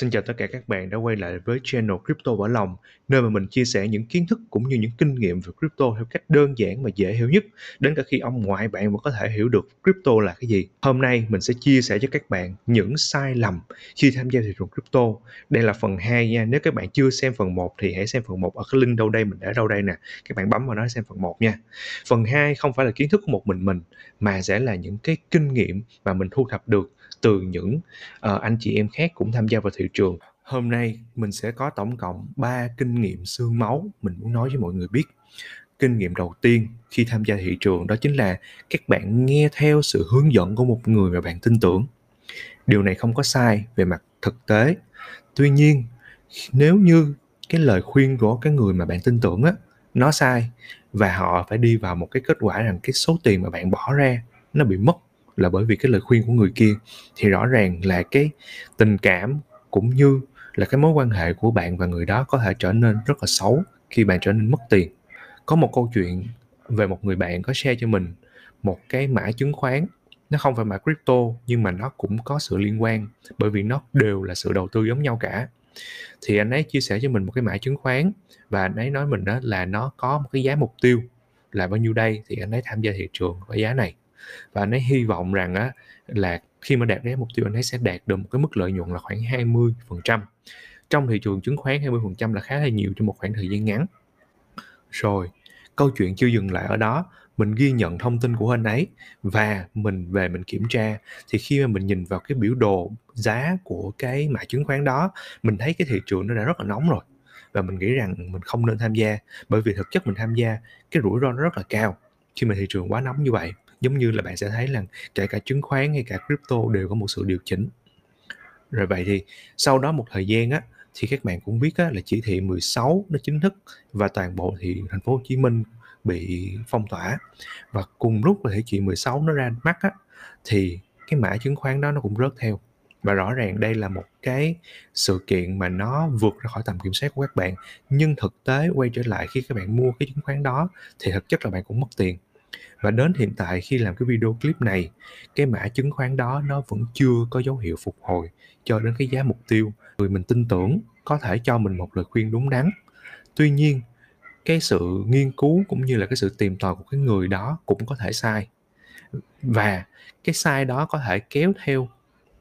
Xin chào tất cả các bạn đã quay lại với channel Crypto bỏ Lòng, nơi mà mình chia sẻ những kiến thức cũng như những kinh nghiệm về crypto theo cách đơn giản và dễ hiểu nhất, đến cả khi ông ngoại bạn vẫn có thể hiểu được crypto là cái gì. Hôm nay mình sẽ chia sẻ cho các bạn những sai lầm khi tham gia thị trường crypto. Đây là phần 2 nha, nếu các bạn chưa xem phần 1 thì hãy xem phần 1 ở cái link đâu đây mình để đâu đây nè. Các bạn bấm vào nó xem phần 1 nha. Phần 2 không phải là kiến thức của một mình mình mà sẽ là những cái kinh nghiệm mà mình thu thập được từ những uh, anh chị em khác cũng tham gia vào thị trường. Hôm nay mình sẽ có tổng cộng 3 kinh nghiệm xương máu mình muốn nói với mọi người biết. Kinh nghiệm đầu tiên khi tham gia thị trường đó chính là các bạn nghe theo sự hướng dẫn của một người mà bạn tin tưởng. Điều này không có sai về mặt thực tế. Tuy nhiên, nếu như cái lời khuyên của cái người mà bạn tin tưởng á nó sai và họ phải đi vào một cái kết quả rằng cái số tiền mà bạn bỏ ra nó bị mất là bởi vì cái lời khuyên của người kia, thì rõ ràng là cái tình cảm cũng như là cái mối quan hệ của bạn và người đó có thể trở nên rất là xấu khi bạn trở nên mất tiền. Có một câu chuyện về một người bạn có share cho mình một cái mã chứng khoán. Nó không phải mã crypto, nhưng mà nó cũng có sự liên quan, bởi vì nó đều là sự đầu tư giống nhau cả. Thì anh ấy chia sẻ cho mình một cái mã chứng khoán, và anh ấy nói mình đó là nó có một cái giá mục tiêu là bao nhiêu đây, thì anh ấy tham gia thị trường với giá này và anh ấy hy vọng rằng á, là khi mà đạt cái mục tiêu anh ấy sẽ đạt được một cái mức lợi nhuận là khoảng 20% trong thị trường chứng khoán 20% là khá là nhiều trong một khoảng thời gian ngắn. Rồi, câu chuyện chưa dừng lại ở đó. Mình ghi nhận thông tin của anh ấy và mình về mình kiểm tra. Thì khi mà mình nhìn vào cái biểu đồ giá của cái mã chứng khoán đó, mình thấy cái thị trường nó đã rất là nóng rồi. Và mình nghĩ rằng mình không nên tham gia bởi vì thực chất mình tham gia, cái rủi ro nó rất là cao khi mà thị trường quá nóng như vậy giống như là bạn sẽ thấy là kể cả chứng khoán hay cả crypto đều có một sự điều chỉnh. Rồi vậy thì sau đó một thời gian á thì các bạn cũng biết á, là chỉ thị 16 nó chính thức và toàn bộ thì thành phố Hồ Chí Minh bị phong tỏa. Và cùng lúc là thị chỉ 16 nó ra mắt á thì cái mã chứng khoán đó nó cũng rớt theo. Và rõ ràng đây là một cái sự kiện mà nó vượt ra khỏi tầm kiểm soát của các bạn. Nhưng thực tế quay trở lại khi các bạn mua cái chứng khoán đó thì thực chất là bạn cũng mất tiền và đến hiện tại khi làm cái video clip này, cái mã chứng khoán đó nó vẫn chưa có dấu hiệu phục hồi cho đến cái giá mục tiêu. Người mình tin tưởng có thể cho mình một lời khuyên đúng đắn. Tuy nhiên, cái sự nghiên cứu cũng như là cái sự tìm tòi của cái người đó cũng có thể sai. Và cái sai đó có thể kéo theo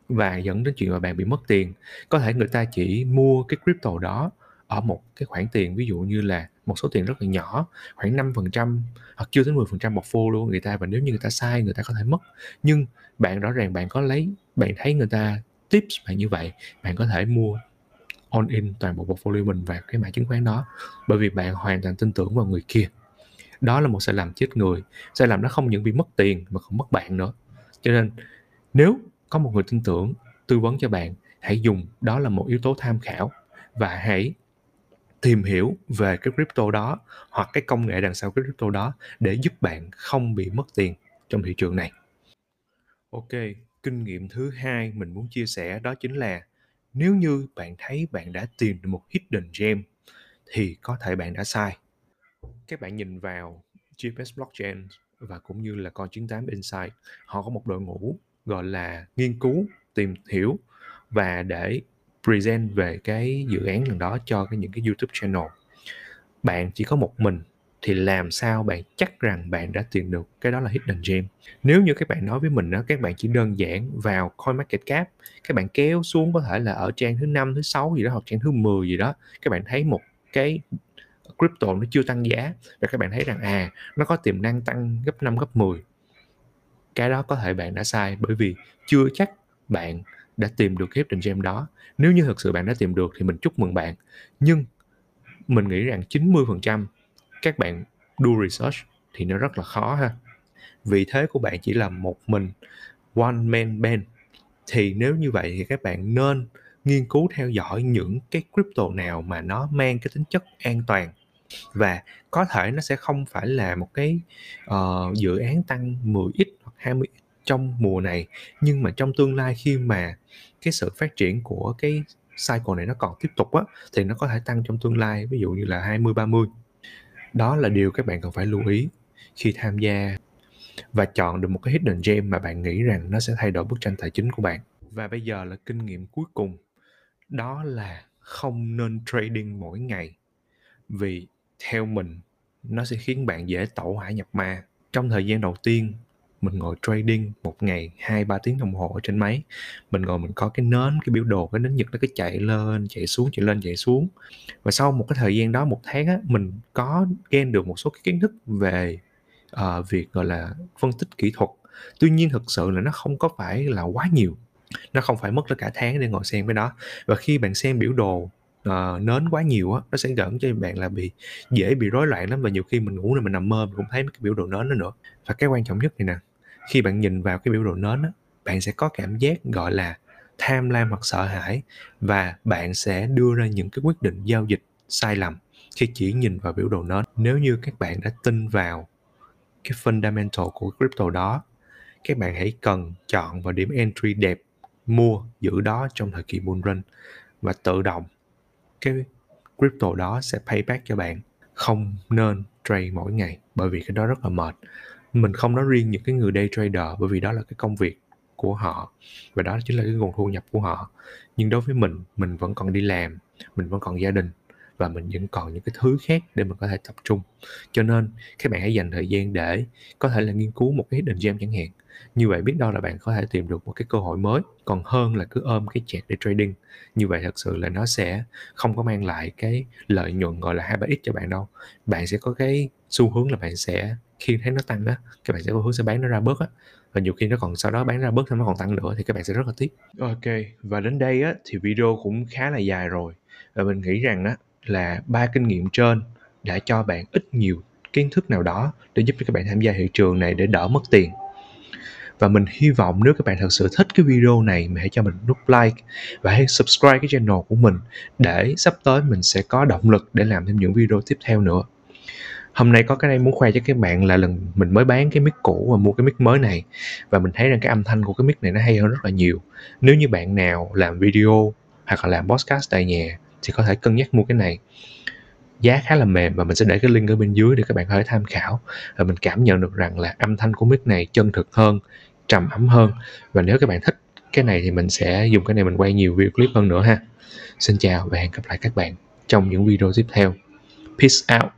và dẫn đến chuyện mà bạn bị mất tiền. Có thể người ta chỉ mua cái crypto đó ở một cái khoản tiền, ví dụ như là một số tiền rất là nhỏ, khoảng 5% hoặc chưa tới 10% một phô luôn người ta và nếu như người ta sai người ta có thể mất. Nhưng bạn rõ ràng bạn có lấy, bạn thấy người ta tips bạn như vậy, bạn có thể mua on in toàn bộ portfolio mình vào cái mã chứng khoán đó. Bởi vì bạn hoàn toàn tin tưởng vào người kia. Đó là một sai lầm chết người. Sai lầm nó không những bị mất tiền mà còn mất bạn nữa. Cho nên nếu có một người tin tưởng, tư vấn cho bạn, hãy dùng đó là một yếu tố tham khảo và hãy tìm hiểu về cái crypto đó hoặc cái công nghệ đằng sau cái crypto đó để giúp bạn không bị mất tiền trong thị trường này. Ok, kinh nghiệm thứ hai mình muốn chia sẻ đó chính là nếu như bạn thấy bạn đã tìm được một hidden gem thì có thể bạn đã sai. Các bạn nhìn vào GPS Blockchain và cũng như là con 98 Insight, họ có một đội ngũ gọi là nghiên cứu, tìm hiểu và để present về cái dự án lần đó cho cái những cái YouTube channel. Bạn chỉ có một mình thì làm sao bạn chắc rằng bạn đã tìm được cái đó là hidden gem? Nếu như các bạn nói với mình đó các bạn chỉ đơn giản vào coin market cap, các bạn kéo xuống có thể là ở trang thứ năm, thứ sáu gì đó hoặc trang thứ 10 gì đó, các bạn thấy một cái crypto nó chưa tăng giá và các bạn thấy rằng à nó có tiềm năng tăng gấp 5 gấp 10 cái đó có thể bạn đã sai bởi vì chưa chắc bạn đã tìm được cái hidden gem đó. Nếu như thực sự bạn đã tìm được thì mình chúc mừng bạn. Nhưng mình nghĩ rằng 90% các bạn do research thì nó rất là khó ha. Vị thế của bạn chỉ là một mình one man band. Thì nếu như vậy thì các bạn nên nghiên cứu theo dõi những cái crypto nào mà nó mang cái tính chất an toàn. Và có thể nó sẽ không phải là một cái uh, dự án tăng 10x hoặc 20x trong mùa này, nhưng mà trong tương lai khi mà cái sự phát triển của cái cycle này nó còn tiếp tục á, thì nó có thể tăng trong tương lai, ví dụ như là 20 30. Đó là điều các bạn cần phải lưu ý khi tham gia và chọn được một cái hidden gem mà bạn nghĩ rằng nó sẽ thay đổi bức tranh tài chính của bạn. Và bây giờ là kinh nghiệm cuối cùng đó là không nên trading mỗi ngày, vì theo mình, nó sẽ khiến bạn dễ tẩu hỏa nhập ma trong thời gian đầu tiên mình ngồi trading một ngày hai ba tiếng đồng hồ ở trên máy. Mình ngồi mình có cái nến cái biểu đồ cái nến nhật nó cứ chạy lên chạy xuống chạy lên chạy xuống. Và sau một cái thời gian đó một tháng á mình có gain được một số cái kiến thức về uh, việc gọi là phân tích kỹ thuật. Tuy nhiên thực sự là nó không có phải là quá nhiều. Nó không phải mất tới cả tháng để ngồi xem cái đó. Và khi bạn xem biểu đồ uh, nến quá nhiều á nó sẽ dẫn cho bạn là bị dễ bị rối loạn lắm. Và nhiều khi mình ngủ là mình nằm mơ mình cũng thấy mấy cái biểu đồ nến đó nữa. Và cái quan trọng nhất này nè khi bạn nhìn vào cái biểu đồ nến á, bạn sẽ có cảm giác gọi là tham lam hoặc sợ hãi và bạn sẽ đưa ra những cái quyết định giao dịch sai lầm khi chỉ nhìn vào biểu đồ nến. Nếu như các bạn đã tin vào cái fundamental của crypto đó, các bạn hãy cần chọn vào điểm entry đẹp, mua, giữ đó trong thời kỳ bull run và tự động cái crypto đó sẽ payback cho bạn. Không nên trade mỗi ngày bởi vì cái đó rất là mệt mình không nói riêng những cái người day trader, bởi vì đó là cái công việc của họ và đó chính là cái nguồn thu nhập của họ. Nhưng đối với mình mình vẫn còn đi làm, mình vẫn còn gia đình và mình vẫn còn những cái thứ khác để mình có thể tập trung. Cho nên, các bạn hãy dành thời gian để có thể là nghiên cứu một cái hidden gem chẳng hạn. Như vậy biết đâu là bạn có thể tìm được một cái cơ hội mới, còn hơn là cứ ôm cái chẹt để trading. Như vậy thật sự là nó sẽ không có mang lại cái lợi nhuận gọi là hai ba x cho bạn đâu. Bạn sẽ có cái xu hướng là bạn sẽ khi thấy nó tăng á các bạn sẽ có hướng sẽ bán nó ra bớt á. Và nhiều khi nó còn sau đó bán ra bớt thì nó còn tăng nữa thì các bạn sẽ rất là tiếc. Ok, và đến đây á, thì video cũng khá là dài rồi. Và mình nghĩ rằng á, là ba kinh nghiệm trên đã cho bạn ít nhiều kiến thức nào đó để giúp cho các bạn tham gia thị trường này để đỡ mất tiền. Và mình hy vọng nếu các bạn thật sự thích cái video này mà hãy cho mình nút like và hãy subscribe cái channel của mình để sắp tới mình sẽ có động lực để làm thêm những video tiếp theo nữa hôm nay có cái này muốn khoe cho các bạn là lần mình mới bán cái mic cũ và mua cái mic mới này. Và mình thấy rằng cái âm thanh của cái mic này nó hay hơn rất là nhiều. Nếu như bạn nào làm video hoặc là làm podcast tại nhà thì có thể cân nhắc mua cái này. Giá khá là mềm và mình sẽ để cái link ở bên dưới để các bạn có thể tham khảo. Và mình cảm nhận được rằng là âm thanh của mic này chân thực hơn, trầm ấm hơn. Và nếu các bạn thích cái này thì mình sẽ dùng cái này mình quay nhiều video clip hơn nữa ha. Xin chào và hẹn gặp lại các bạn trong những video tiếp theo. Peace out.